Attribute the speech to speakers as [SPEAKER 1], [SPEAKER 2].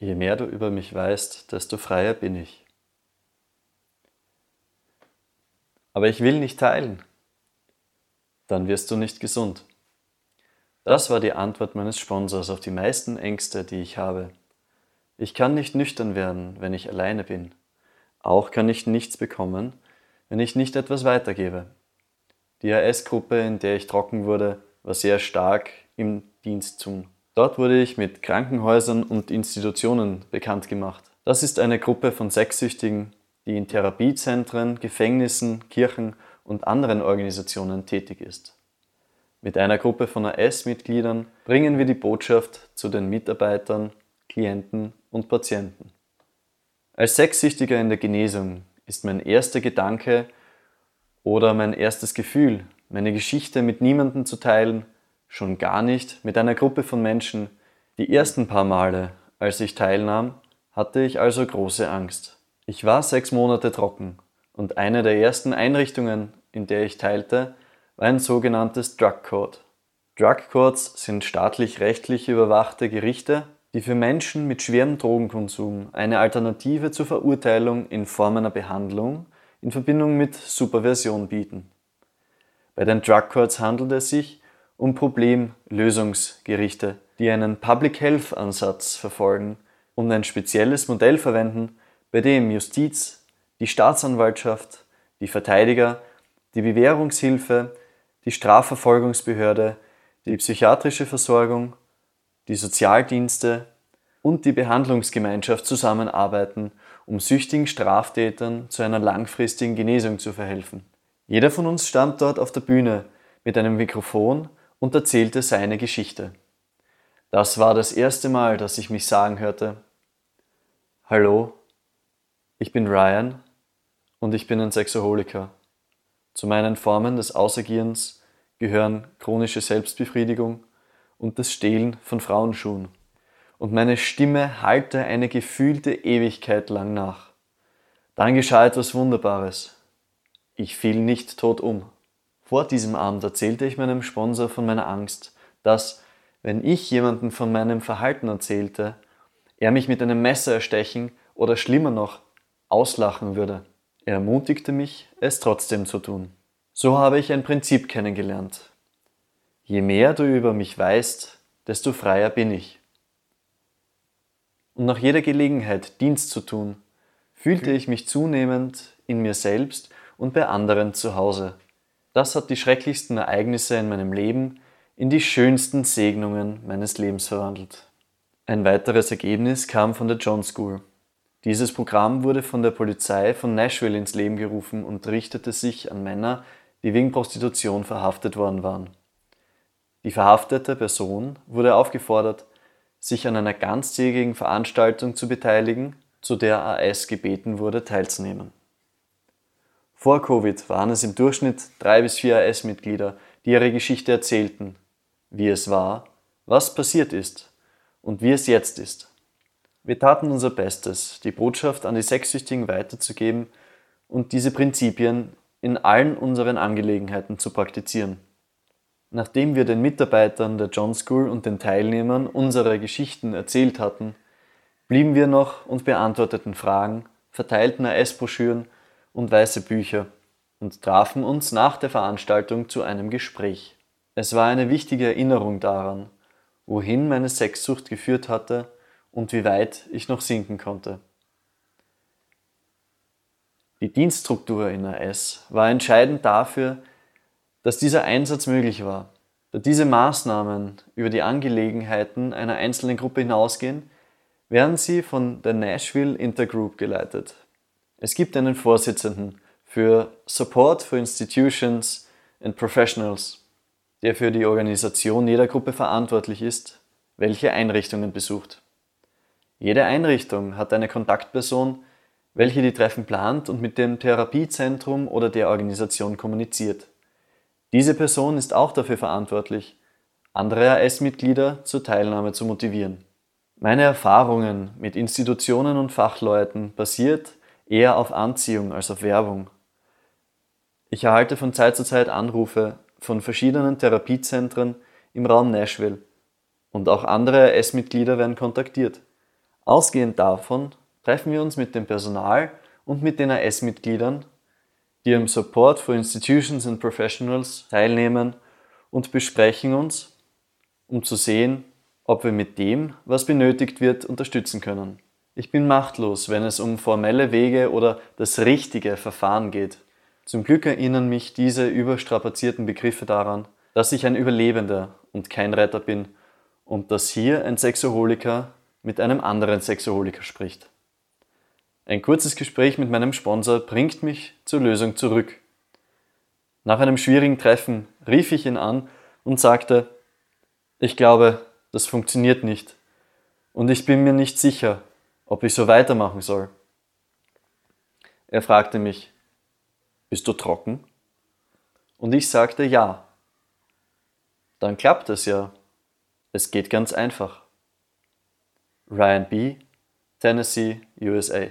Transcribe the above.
[SPEAKER 1] Je mehr du über mich weißt, desto freier bin ich. Aber ich will nicht teilen. Dann wirst du nicht gesund. Das war die Antwort meines Sponsors auf die meisten Ängste, die ich habe. Ich kann nicht nüchtern werden, wenn ich alleine bin. Auch kann ich nichts bekommen, wenn ich nicht etwas weitergebe. Die AS-Gruppe, in der ich trocken wurde, war sehr stark im Dienst zum. Dort wurde ich mit Krankenhäusern und Institutionen bekannt gemacht. Das ist eine Gruppe von Sexsüchtigen, die in Therapiezentren, Gefängnissen, Kirchen und anderen Organisationen tätig ist. Mit einer Gruppe von AS-Mitgliedern bringen wir die Botschaft zu den Mitarbeitern, Klienten und Patienten. Als Sexsüchtiger in der Genesung ist mein erster Gedanke oder mein erstes Gefühl, meine Geschichte mit niemandem zu teilen, schon gar nicht mit einer Gruppe von Menschen. Die ersten paar Male, als ich teilnahm, hatte ich also große Angst. Ich war sechs Monate trocken und eine der ersten Einrichtungen, in der ich teilte, war ein sogenanntes Drug Court. Drug Courts sind staatlich-rechtlich überwachte Gerichte, die für Menschen mit schwerem Drogenkonsum eine Alternative zur Verurteilung in Form einer Behandlung in Verbindung mit Supervision bieten. Bei den Drug Courts handelt es sich um Problemlösungsgerichte, die einen Public Health Ansatz verfolgen und ein spezielles Modell verwenden, bei dem Justiz, die Staatsanwaltschaft, die Verteidiger, die Bewährungshilfe, die Strafverfolgungsbehörde, die psychiatrische Versorgung, die Sozialdienste und die Behandlungsgemeinschaft zusammenarbeiten, um süchtigen Straftätern zu einer langfristigen Genesung zu verhelfen. Jeder von uns stand dort auf der Bühne mit einem Mikrofon und erzählte seine Geschichte. Das war das erste Mal, dass ich mich sagen hörte, Hallo, ich bin Ryan und ich bin ein Sexaholiker. Zu meinen Formen des Außergehens gehören chronische Selbstbefriedigung und das Stehlen von Frauenschuhen. Und meine Stimme hallte eine gefühlte Ewigkeit lang nach. Dann geschah etwas Wunderbares. Ich fiel nicht tot um. Vor diesem Abend erzählte ich meinem Sponsor von meiner Angst, dass, wenn ich jemandem von meinem Verhalten erzählte, er mich mit einem Messer erstechen oder schlimmer noch, auslachen würde. Er ermutigte mich, es trotzdem zu tun. So habe ich ein Prinzip kennengelernt. Je mehr du über mich weißt, desto freier bin ich. Und nach jeder Gelegenheit, Dienst zu tun, fühlte ich mich zunehmend in mir selbst und bei anderen zu Hause. Das hat die schrecklichsten Ereignisse in meinem Leben in die schönsten Segnungen meines Lebens verwandelt. Ein weiteres Ergebnis kam von der John School. Dieses Programm wurde von der Polizei von Nashville ins Leben gerufen und richtete sich an Männer, die wegen Prostitution verhaftet worden waren. Die verhaftete Person wurde aufgefordert, sich an einer ganztägigen Veranstaltung zu beteiligen, zu der AS gebeten wurde, teilzunehmen. Vor Covid waren es im Durchschnitt drei bis vier AS-Mitglieder, die ihre Geschichte erzählten, wie es war, was passiert ist und wie es jetzt ist. Wir taten unser Bestes, die Botschaft an die Sexsüchtigen weiterzugeben und diese Prinzipien in allen unseren Angelegenheiten zu praktizieren. Nachdem wir den Mitarbeitern der John School und den Teilnehmern unsere Geschichten erzählt hatten, blieben wir noch und beantworteten Fragen, verteilten AS-Broschüren und weiße Bücher und trafen uns nach der Veranstaltung zu einem Gespräch. Es war eine wichtige Erinnerung daran, wohin meine Sexsucht geführt hatte und wie weit ich noch sinken konnte. Die Dienststruktur in AS war entscheidend dafür, dass dieser Einsatz möglich war. Da diese Maßnahmen über die Angelegenheiten einer einzelnen Gruppe hinausgehen, werden sie von der Nashville Intergroup geleitet. Es gibt einen Vorsitzenden für Support for Institutions and Professionals, der für die Organisation jeder Gruppe verantwortlich ist, welche Einrichtungen besucht. Jede Einrichtung hat eine Kontaktperson, welche die Treffen plant und mit dem Therapiezentrum oder der Organisation kommuniziert. Diese Person ist auch dafür verantwortlich, andere AS-Mitglieder zur Teilnahme zu motivieren. Meine Erfahrungen mit Institutionen und Fachleuten basiert eher auf Anziehung als auf Werbung. Ich erhalte von Zeit zu Zeit Anrufe von verschiedenen Therapiezentren im Raum Nashville und auch andere AS-Mitglieder werden kontaktiert. Ausgehend davon treffen wir uns mit dem Personal und mit den AS-Mitgliedern, die am Support for Institutions and Professionals teilnehmen und besprechen uns, um zu sehen, ob wir mit dem, was benötigt wird, unterstützen können. Ich bin machtlos, wenn es um formelle Wege oder das richtige Verfahren geht. Zum Glück erinnern mich diese überstrapazierten Begriffe daran, dass ich ein Überlebender und kein Retter bin und dass hier ein Sexoholiker mit einem anderen Sexoholiker spricht. Ein kurzes Gespräch mit meinem Sponsor bringt mich zur Lösung zurück. Nach einem schwierigen Treffen rief ich ihn an und sagte, ich glaube, das funktioniert nicht und ich bin mir nicht sicher, ob ich so weitermachen soll. Er fragte mich, bist du trocken? Und ich sagte ja. Dann klappt es ja. Es geht ganz einfach. Ryan B., Tennessee, USA.